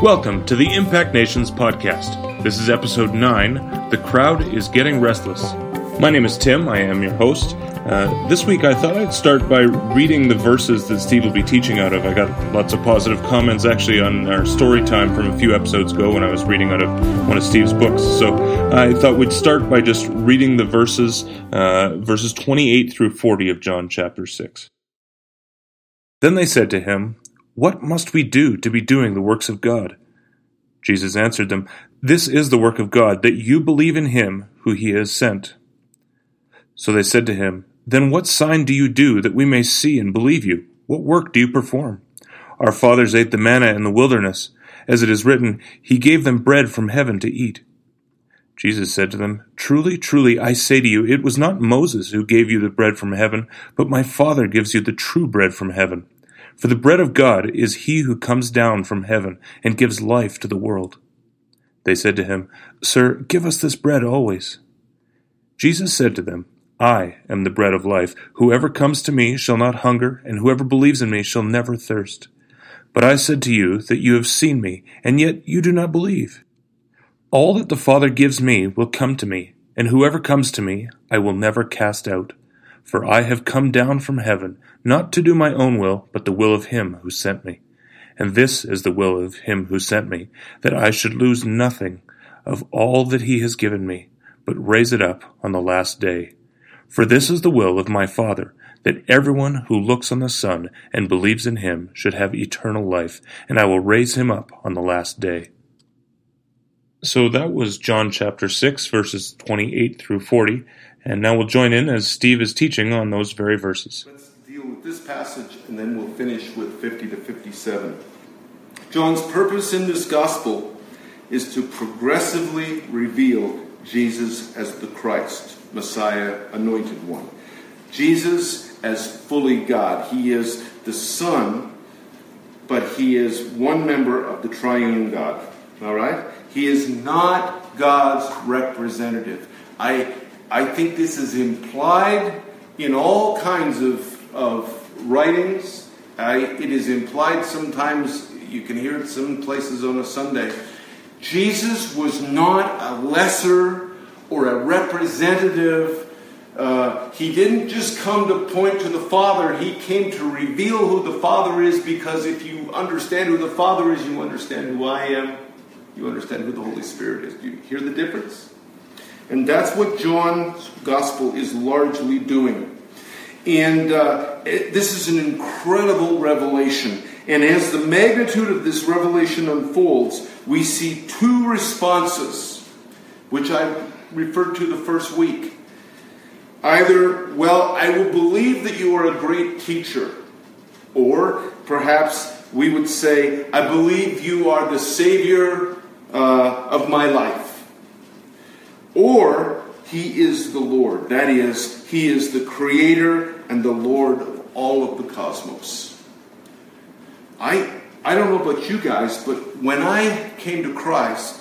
Welcome to the Impact Nations podcast. This is episode 9 The Crowd is Getting Restless. My name is Tim, I am your host. Uh, this week I thought I'd start by reading the verses that Steve will be teaching out of. I got lots of positive comments actually on our story time from a few episodes ago when I was reading out of one of Steve's books. So I thought we'd start by just reading the verses, uh, verses 28 through 40 of John chapter 6. Then they said to him, what must we do to be doing the works of God? Jesus answered them, This is the work of God, that you believe in him who he has sent. So they said to him, Then what sign do you do that we may see and believe you? What work do you perform? Our fathers ate the manna in the wilderness. As it is written, He gave them bread from heaven to eat. Jesus said to them, Truly, truly, I say to you, it was not Moses who gave you the bread from heaven, but my Father gives you the true bread from heaven. For the bread of God is he who comes down from heaven and gives life to the world. They said to him, Sir, give us this bread always. Jesus said to them, I am the bread of life. Whoever comes to me shall not hunger, and whoever believes in me shall never thirst. But I said to you that you have seen me, and yet you do not believe. All that the Father gives me will come to me, and whoever comes to me I will never cast out. For I have come down from heaven, not to do my own will, but the will of him who sent me. And this is the will of him who sent me, that I should lose nothing of all that he has given me, but raise it up on the last day. For this is the will of my Father, that everyone who looks on the Son and believes in him should have eternal life, and I will raise him up on the last day. So that was John chapter 6, verses 28 through 40. And now we'll join in as Steve is teaching on those very verses. Let's deal with this passage and then we'll finish with 50 to 57. John's purpose in this gospel is to progressively reveal Jesus as the Christ, Messiah, anointed one. Jesus as fully God. He is the Son, but he is one member of the triune God. All right? He is not God's representative. I I think this is implied in all kinds of, of writings. I, it is implied sometimes, you can hear it some places on a Sunday. Jesus was not a lesser or a representative. Uh, he didn't just come to point to the Father, he came to reveal who the Father is because if you understand who the Father is, you understand who I am, you understand who the Holy Spirit is. Do you hear the difference? And that's what John's gospel is largely doing. And uh, it, this is an incredible revelation. And as the magnitude of this revelation unfolds, we see two responses, which I referred to the first week. Either, well, I will believe that you are a great teacher, or perhaps we would say, I believe you are the Savior uh, of my life or he is the Lord. That is, he is the creator and the Lord of all of the cosmos. I I don't know about you guys, but when I came to Christ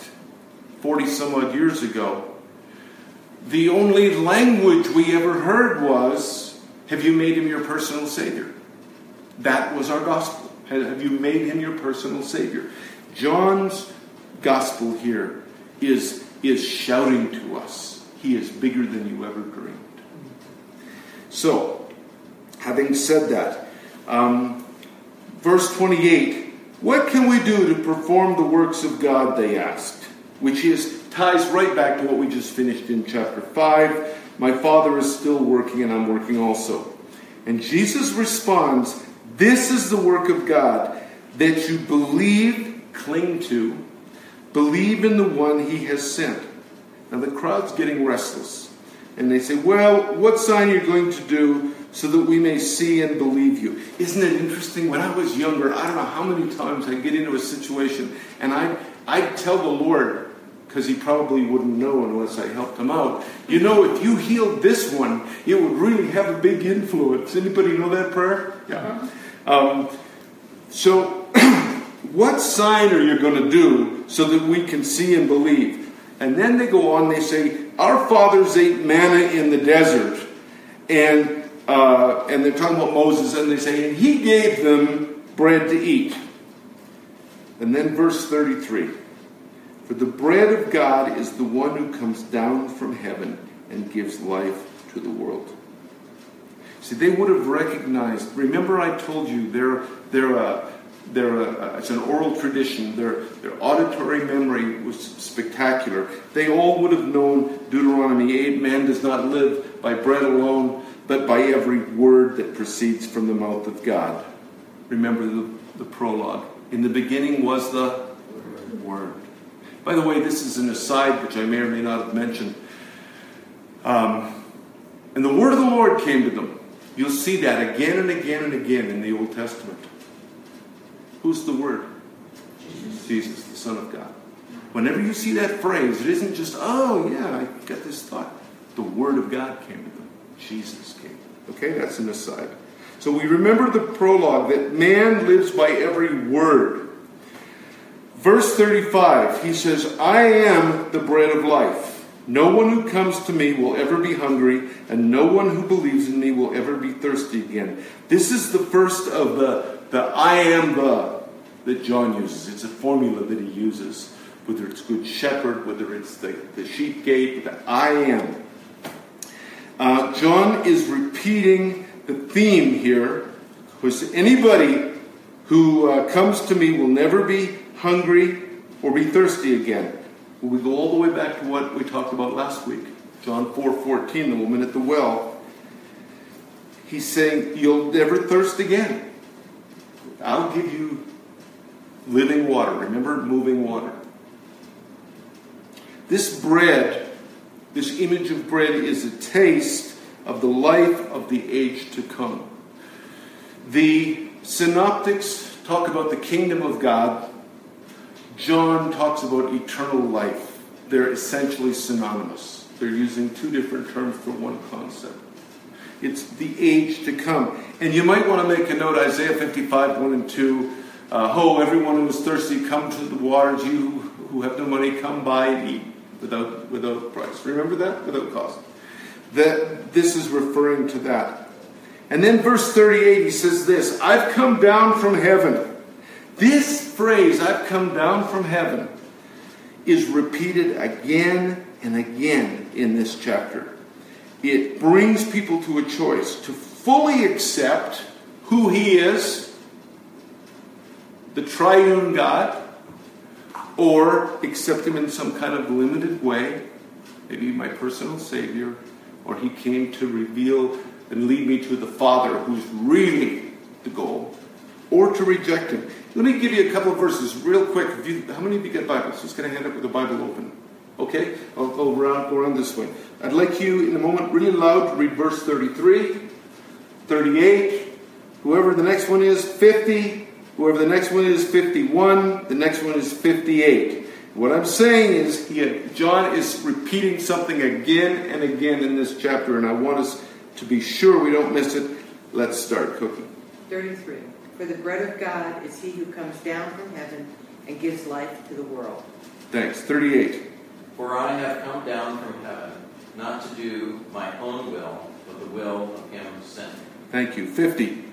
40 some odd years ago, the only language we ever heard was, Have you made him your personal Savior? That was our gospel. Have you made him your personal Savior? John's gospel here is is shouting to us, He is bigger than you ever dreamed. So, having said that, um, verse 28 what can we do to perform the works of God? They asked, which is ties right back to what we just finished in chapter 5. My Father is still working, and I'm working also. And Jesus responds, This is the work of God, that you believe, cling to, Believe in the one he has sent. Now the crowd's getting restless. And they say, Well, what sign are you going to do so that we may see and believe you? Isn't it interesting? When I was younger, I don't know how many times I'd get into a situation and I'd, I'd tell the Lord, because he probably wouldn't know unless I helped him out. You know, if you healed this one, it would really have a big influence. Anybody know that prayer? Yeah. Um, so What sign are you going to do so that we can see and believe? And then they go on, they say, Our fathers ate manna in the desert. And, uh, and they're talking about Moses, and they say, And he gave them bread to eat. And then verse 33 For the bread of God is the one who comes down from heaven and gives life to the world. See, they would have recognized. Remember, I told you they're, they're a, they're a, it's an oral tradition. Their, their auditory memory was spectacular. They all would have known Deuteronomy 8 man does not live by bread alone, but by every word that proceeds from the mouth of God. Remember the, the prologue. In the beginning was the Word. By the way, this is an aside which I may or may not have mentioned. Um, and the word of the Lord came to them. You'll see that again and again and again in the Old Testament. Who's the Word? Jesus, Jesus the Son of God. Whenever you see that phrase, it isn't just, oh, yeah, I got this thought. The Word of God came to them. Jesus came. Okay, that's an aside. So we remember the prologue that man lives by every word. Verse 35, he says, I am the bread of life. No one who comes to me will ever be hungry, and no one who believes in me will ever be thirsty again. This is the first of the, the I am the that John uses. It's a formula that he uses, whether it's good shepherd, whether it's the, the sheep gate, the I am. Uh, John is repeating the theme here, because anybody who uh, comes to me will never be hungry or be thirsty again. We go all the way back to what we talked about last week, John 4 the woman at the well. He's saying, You'll never thirst again. I'll give you living water. Remember, moving water. This bread, this image of bread, is a taste of the life of the age to come. The synoptics talk about the kingdom of God John talks about eternal life. They're essentially synonymous. They're using two different terms for one concept. It's the age to come. And you might want to make a note Isaiah 55, 1 and 2. Uh, Ho, everyone who is thirsty, come to the waters. You who have no money, come buy and eat without, without price. Remember that? Without cost. That this is referring to that. And then verse 38, he says this I've come down from heaven this phrase, I've come down from heaven, is repeated again and again in this chapter. It brings people to a choice to fully accept who He is, the triune God, or accept Him in some kind of limited way, maybe my personal Savior, or He came to reveal and lead me to the Father who's really the goal, or to reject Him. Let me give you a couple of verses real quick. You, how many of you get Bibles? Who's going to hand up with the Bible open? Okay, I'll go around, go around this way. I'd like you, in a moment, really loud to read verse 33, 38, whoever the next one is, 50, whoever the next one is, 51, the next one is 58. What I'm saying is, he, John is repeating something again and again in this chapter, and I want us to be sure we don't miss it. Let's start cooking. 33. For the bread of God is he who comes down from heaven and gives life to the world. Thanks. 38. For I have come down from heaven, not to do my own will, but the will of him who sent me. Thank you. 50.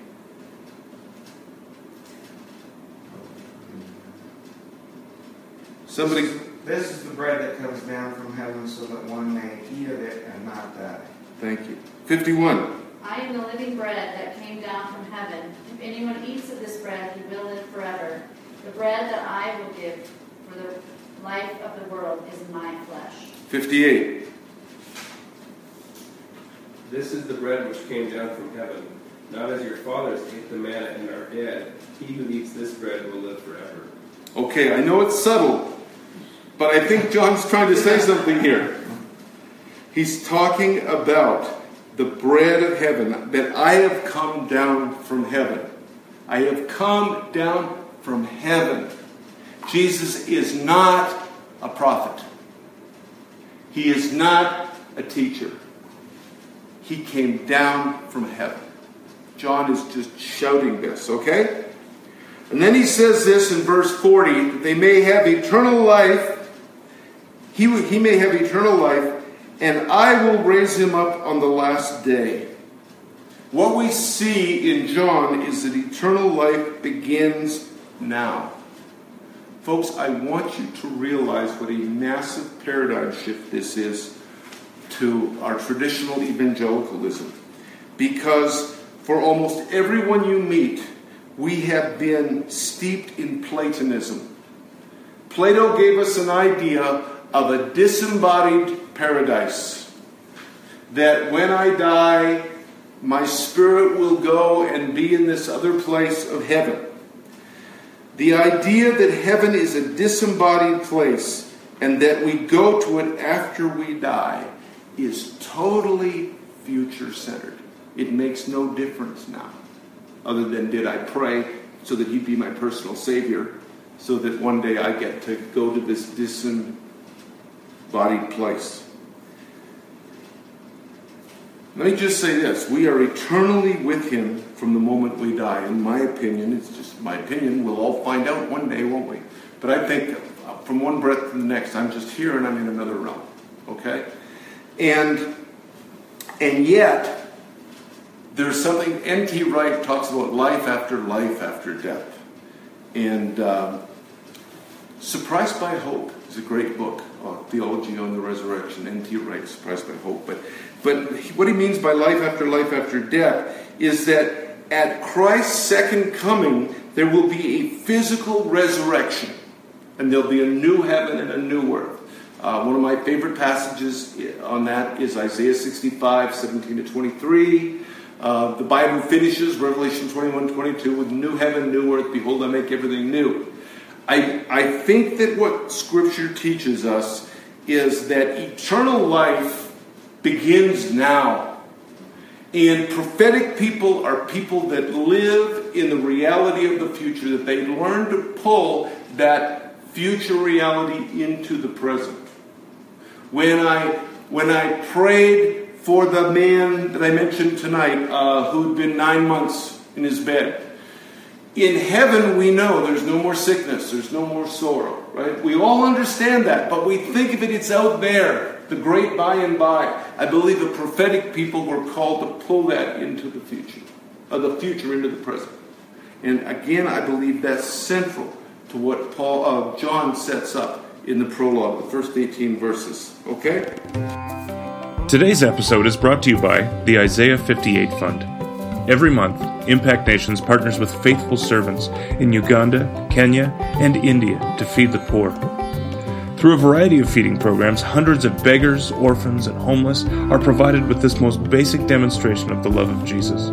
Somebody. This is the bread that comes down from heaven so that one may eat of it and not die. Thank you. 51. I am the living bread that came down from heaven. If anyone eats of this bread, he will live forever. The bread that I will give for the life of the world is my flesh. 58. This is the bread which came down from heaven, not as your fathers ate the manna and are dead. He who eats this bread will live forever. Okay, I know it's subtle, but I think John's trying to say something here. He's talking about the bread of heaven, that I have come down from heaven. I have come down from heaven. Jesus is not a prophet. He is not a teacher. He came down from heaven. John is just shouting this, okay? And then he says this in verse 40 that they may have eternal life. He, he may have eternal life and I will raise him up on the last day. What we see in John is that eternal life begins now. Folks, I want you to realize what a massive paradigm shift this is to our traditional evangelicalism. Because for almost everyone you meet, we have been steeped in Platonism. Plato gave us an idea of a disembodied paradise. That when I die, my spirit will go and be in this other place of heaven. The idea that heaven is a disembodied place and that we go to it after we die is totally future centered. It makes no difference now, other than did I pray so that He'd be my personal Savior, so that one day I get to go to this disembodied place. Let me just say this we are eternally with Him from the moment we die. In my opinion, it's just my opinion, we'll all find out one day, won't we? But I think from one breath to the next, I'm just here and I'm in another realm. Okay? And and yet, there's something N.T. Wright talks about life after life after death. And um, Surprised by Hope is a great book, uh, Theology on the Resurrection. N.T. Wright, Surprised by Hope. But, but what he means by life after life after death is that at Christ's second coming, there will be a physical resurrection, and there'll be a new heaven and a new earth. Uh, one of my favorite passages on that is Isaiah 65, 17 to 23. Uh, the Bible finishes, Revelation 21, 22, with new heaven, new earth. Behold, I make everything new. I, I think that what Scripture teaches us is that eternal life begins now. And prophetic people are people that live in the reality of the future, that they learn to pull that future reality into the present. When I, when I prayed for the man that I mentioned tonight, uh, who'd been nine months in his bed, in heaven we know there's no more sickness, there's no more sorrow, right? We all understand that, but we think of it, it's out there the great by and by. I believe the prophetic people were called to pull that into the future, of the future into the present. And again, I believe that's central to what Paul, uh, John sets up in the prologue, the first 18 verses. Okay? Today's episode is brought to you by the Isaiah 58 Fund. Every month, Impact Nations partners with faithful servants in Uganda, Kenya, and India to feed the poor. Through a variety of feeding programs, hundreds of beggars, orphans, and homeless are provided with this most basic demonstration of the love of Jesus.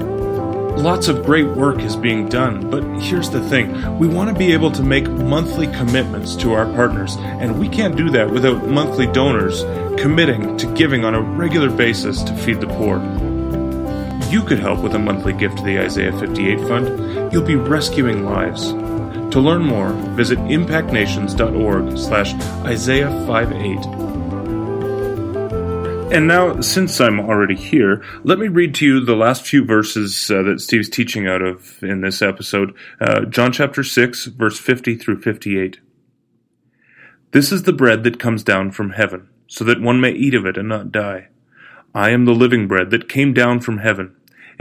Lots of great work is being done, but here's the thing we want to be able to make monthly commitments to our partners, and we can't do that without monthly donors committing to giving on a regular basis to feed the poor. You could help with a monthly gift to the Isaiah 58 Fund. You'll be rescuing lives. To learn more, visit impactnations.org slash Isaiah 58. And now, since I'm already here, let me read to you the last few verses uh, that Steve's teaching out of in this episode. Uh, John chapter 6, verse 50 through 58. This is the bread that comes down from heaven, so that one may eat of it and not die. I am the living bread that came down from heaven.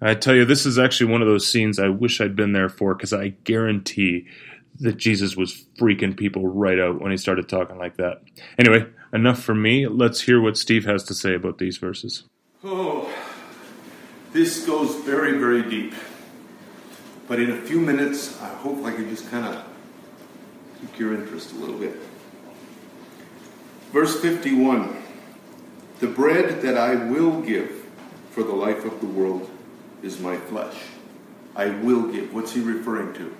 I tell you, this is actually one of those scenes I wish I'd been there for because I guarantee that Jesus was freaking people right out when he started talking like that. Anyway, enough for me. Let's hear what Steve has to say about these verses. Oh, this goes very, very deep. But in a few minutes, I hope I can just kind of pique your interest a little bit. Verse 51 The bread that I will give for the life of the world is my flesh. I will give. What's he referring to?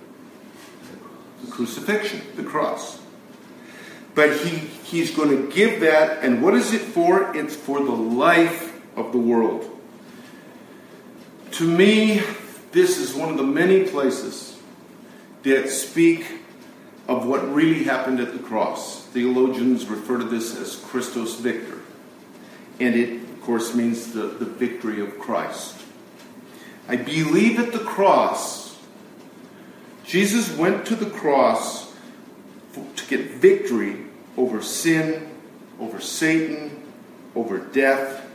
The crucifixion, the cross. But he, he's going to give that, and what is it for? It's for the life of the world. To me, this is one of the many places that speak of what really happened at the cross. Theologians refer to this as Christus Victor. And it, of course, means the, the victory of Christ. I believe at the cross, Jesus went to the cross to get victory over sin, over Satan, over death.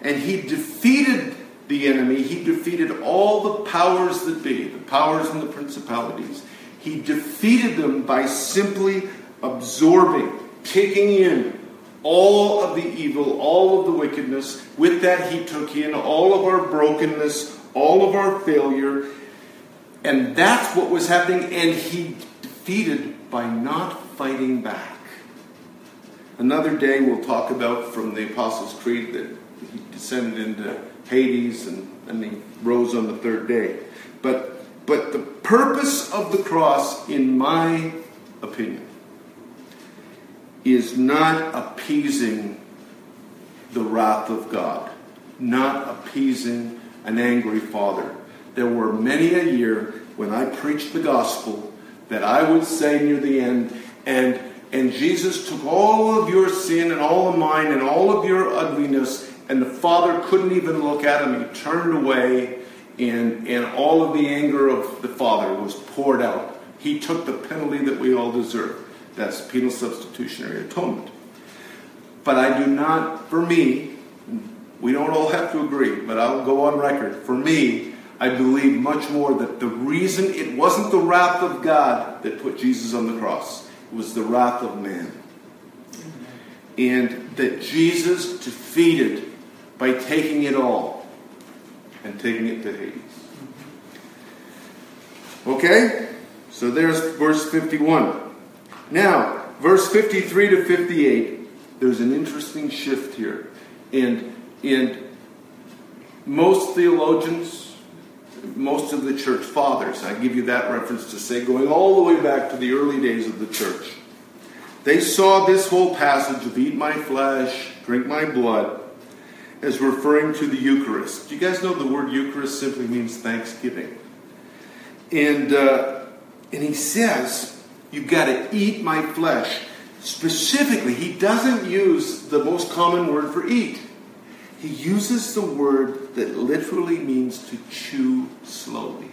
And he defeated the enemy. He defeated all the powers that be, the powers and the principalities. He defeated them by simply absorbing, taking in all of the evil, all of the wickedness. With that, he took in all of our brokenness, all of our failure. And that's what was happening. And he defeated by not fighting back. Another day, we'll talk about from the Apostles' Creed that he descended into Hades and, and he rose on the third day. But, but the purpose of the cross, in my opinion, is not appeasing the wrath of God, not appeasing an angry father. There were many a year when I preached the gospel that I would say near the end, and and Jesus took all of your sin and all of mine and all of your ugliness, and the Father couldn't even look at him. He turned away, and, and all of the anger of the Father was poured out. He took the penalty that we all deserve. That's penal substitutionary atonement. But I do not, for me, we don't all have to agree, but I'll go on record. For me, I believe much more that the reason it wasn't the wrath of God that put Jesus on the cross, it was the wrath of man. And that Jesus defeated by taking it all and taking it to Hades. Okay? So there's verse 51. Now, verse 53 to 58, there's an interesting shift here. And, and most theologians, most of the church fathers, I give you that reference to say, going all the way back to the early days of the church, they saw this whole passage of eat my flesh, drink my blood, as referring to the Eucharist. Do you guys know the word Eucharist simply means thanksgiving? And, uh, and he says, You've got to eat my flesh. Specifically, he doesn't use the most common word for eat. He uses the word that literally means to chew slowly.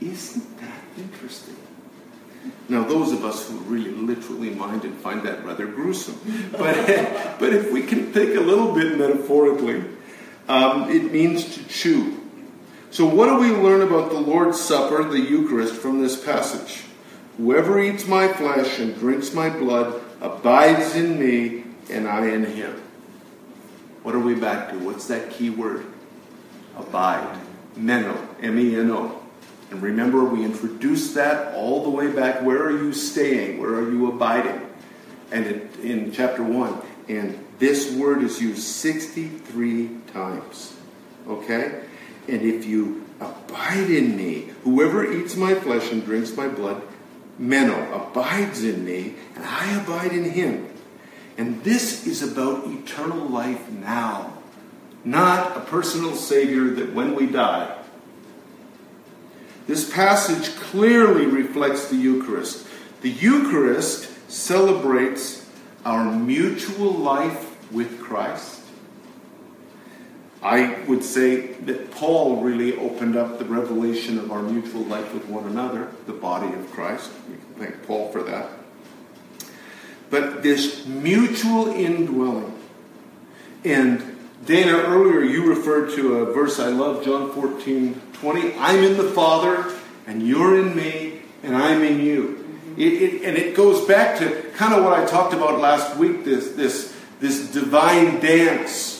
Isn't that interesting? Now, those of us who really literally mind minded find that rather gruesome. But, but if we can think a little bit metaphorically, um, it means to chew. So, what do we learn about the Lord's Supper, the Eucharist, from this passage? Whoever eats my flesh and drinks my blood abides in me, and I in him. What are we back to? What's that key word? Abide. Meno. M E N O. And remember, we introduced that all the way back. Where are you staying? Where are you abiding? And it, in chapter 1. And this word is used 63 times. Okay? And if you abide in me, whoever eats my flesh and drinks my blood, Meno, abides in me, and I abide in him. And this is about eternal life now, not a personal Savior that when we die. This passage clearly reflects the Eucharist. The Eucharist celebrates our mutual life with Christ. I would say that Paul really opened up the revelation of our mutual life with one another, the body of Christ. We can thank Paul for that. But this mutual indwelling. And Dana, earlier you referred to a verse I love, John 14 20. I'm in the Father, and you're in me, and I'm in you. Mm-hmm. It, it, and it goes back to kind of what I talked about last week this, this, this divine dance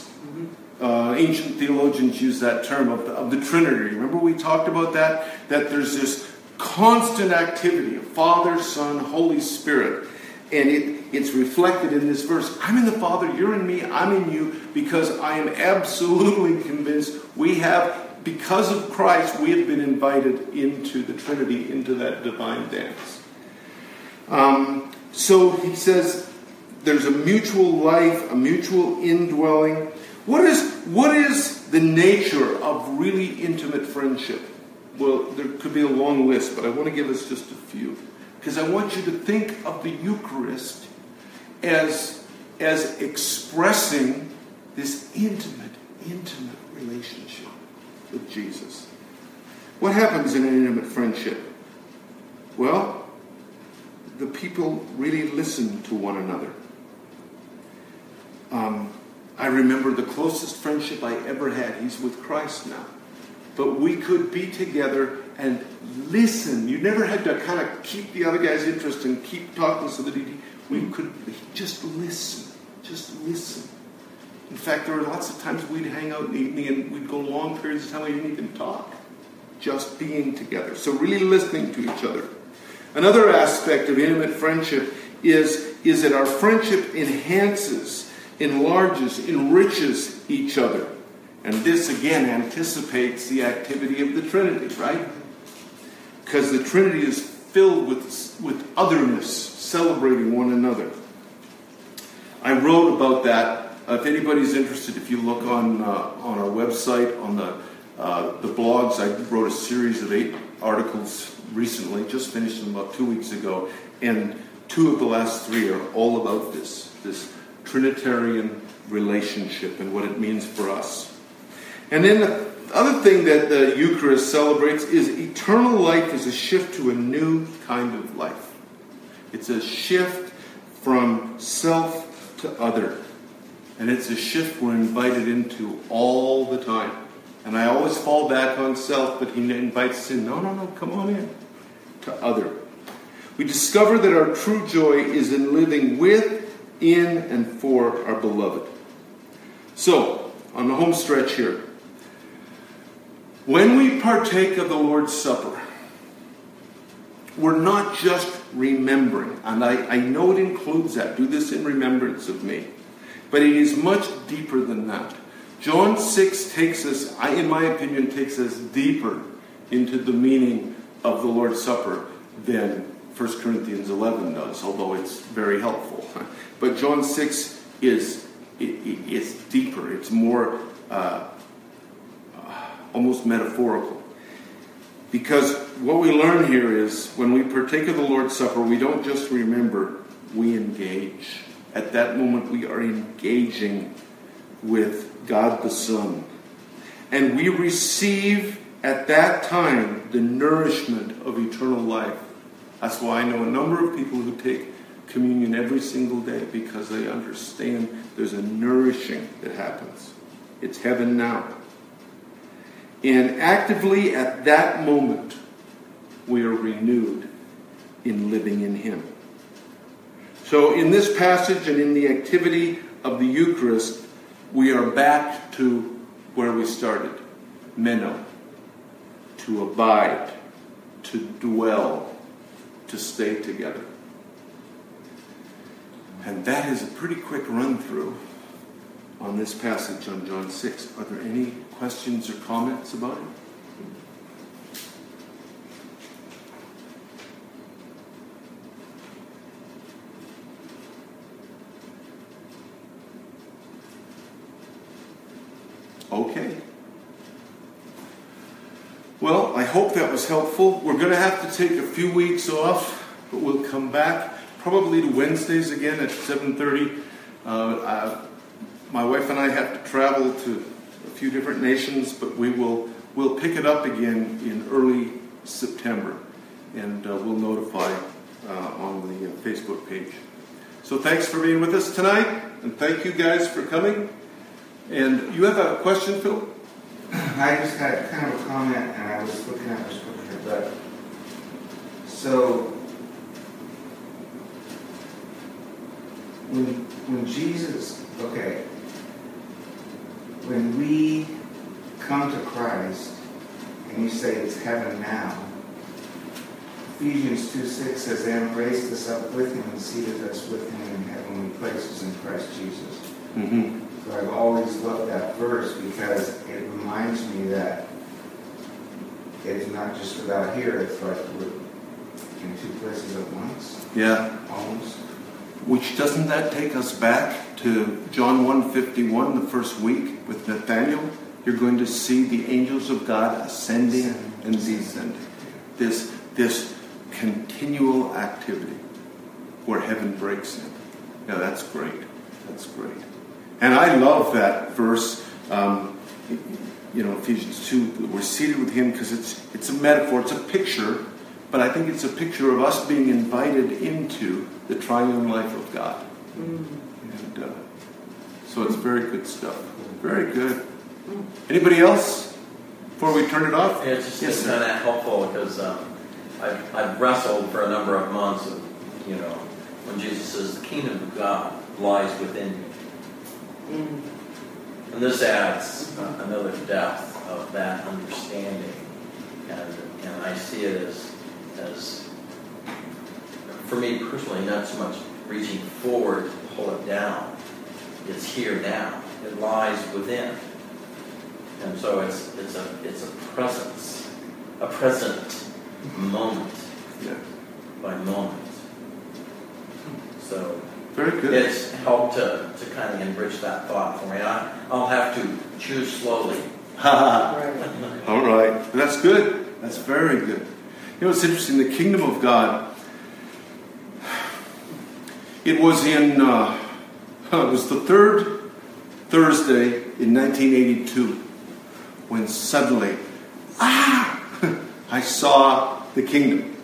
uh, ancient theologians use that term of the, of the Trinity. Remember, we talked about that? That there's this constant activity of Father, Son, Holy Spirit. And it, it's reflected in this verse. I'm in the Father, you're in me, I'm in you, because I am absolutely convinced we have, because of Christ, we have been invited into the Trinity, into that divine dance. Um, so he says there's a mutual life, a mutual indwelling. What is, what is the nature of really intimate friendship? Well, there could be a long list, but I want to give us just a few. Because I want you to think of the Eucharist as, as expressing this intimate, intimate relationship with Jesus. What happens in an intimate friendship? Well, the people really listen to one another. Um, I remember the closest friendship I ever had. He's with Christ now. But we could be together and listen. You never had to kind of keep the other guy's interest and keep talking so that he, we could just listen. Just listen. In fact, there were lots of times we'd hang out in the evening and we'd go long periods of time we didn't even talk. Just being together. So, really listening to each other. Another aspect of intimate friendship is, is that our friendship enhances, enlarges, enriches each other. And this again anticipates the activity of the Trinity, right? Because the Trinity is filled with, with otherness, celebrating one another. I wrote about that. Uh, if anybody's interested, if you look on uh, on our website, on the uh, the blogs, I wrote a series of eight articles recently, just finished them about two weeks ago, and two of the last three are all about this this Trinitarian relationship and what it means for us. And then the other thing that the Eucharist celebrates is eternal life is a shift to a new kind of life. It's a shift from self to other. And it's a shift we're invited into all the time. And I always fall back on self, but he invites us in. No, no, no, come on in. To other. We discover that our true joy is in living with, in, and for our beloved. So, on the home stretch here, when we partake of the Lord's Supper, we're not just remembering, and I, I know it includes that. Do this in remembrance of me. But it is much deeper than that. John 6 takes us, I, in my opinion, takes us deeper into the meaning of the Lord's Supper than 1 Corinthians 11 does, although it's very helpful. But John 6 is it, it, it's deeper, it's more uh, almost metaphorical. Because what we learn here is when we partake of the Lord's Supper, we don't just remember, we engage. At that moment, we are engaging with God the Son. And we receive at that time the nourishment of eternal life. That's why I know a number of people who take communion every single day because they understand there's a nourishing that happens. It's heaven now. And actively at that moment, we are renewed in living in Him. So, in this passage and in the activity of the Eucharist, we are back to where we started meno, to abide, to dwell, to stay together. And that is a pretty quick run through on this passage on John 6. Are there any questions or comments about it? Okay. Well, I hope that was helpful. We're going to have to take a few weeks off, but we'll come back probably to Wednesdays again at 7:30. Uh, my wife and I have to travel to a few different nations, but we will we'll pick it up again in early September, and uh, we'll notify uh, on the uh, Facebook page. So thanks for being with us tonight, and thank you guys for coming. And you have a question, Phil? I just had kind of a comment, and I was looking at the scripture, but so when when Jesus, okay, when we come to Christ and you say it's heaven now, Ephesians 2 6 says, And raised us up with him and seated us with him in heavenly places in Christ Jesus. Mm-hmm. So I've always loved that verse because it reminds me that it's not just about here, it's like we're in two places at once, Yeah. almost. Which doesn't that take us back to John 151, the first week with Nathaniel? You're going to see the angels of God ascending and descending. This, this continual activity where heaven breaks in. Yeah, that's great. That's great. And I love that verse. Um, you know, Ephesians 2, we're seated with him because it's, it's a metaphor, it's a picture, but I think it's a picture of us being invited into the triune life of God. And uh, so it's very good stuff. Very good. Anybody else before we turn it off? Yeah, it's just Yes, kind of helpful because um, I've, I've wrestled for a number of months of, you know, when Jesus says the kingdom of God lies within you. And this adds uh, another depth of that understanding. And, and I see it as, as, for me personally, not so much reaching forward to pull it down. It's here now. It lies within. And so it's, it's, a, it's a presence, a present moment Yeah. by moment. So Very good. it's helped to, to kind of enrich that thought for me. I, I'll have to choose slowly. All right. That's good. That's very good. You know, it's interesting. The kingdom of God. It was in. Uh, it was the third Thursday in 1982 when suddenly, ah, I saw the kingdom.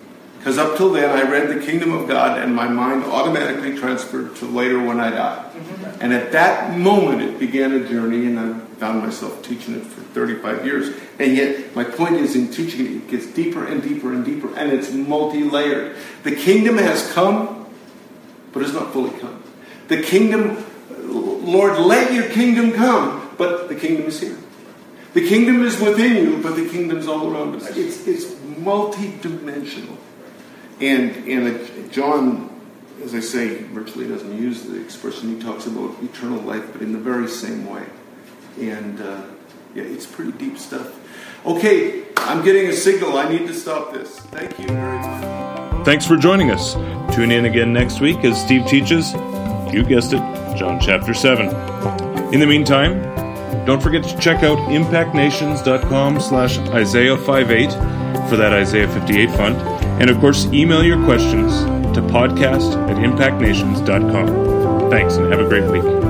Because up till then, I read the kingdom of God, and my mind automatically transferred to later when I die. Mm-hmm. And at that moment, it began a journey, and I found myself teaching it for 35 years. And yet, my point is, in teaching it, it gets deeper and deeper and deeper, and it's multi layered. The kingdom has come, but it's not fully come. The kingdom, Lord, let your kingdom come, but the kingdom is here. The kingdom is within you, but the kingdom's all around us. It's, it's multi dimensional. And, and John, as I say, virtually doesn't use the expression. He talks about eternal life, but in the very same way. And uh, yeah, it's pretty deep stuff. Okay, I'm getting a signal. I need to stop this. Thank you very much. Thanks for joining us. Tune in again next week as Steve teaches, you guessed it, John chapter 7. In the meantime, don't forget to check out impactnations.com slash Isaiah 58 for that Isaiah 58 fund. And of course, email your questions to podcast at impactnations.com. Thanks and have a great week.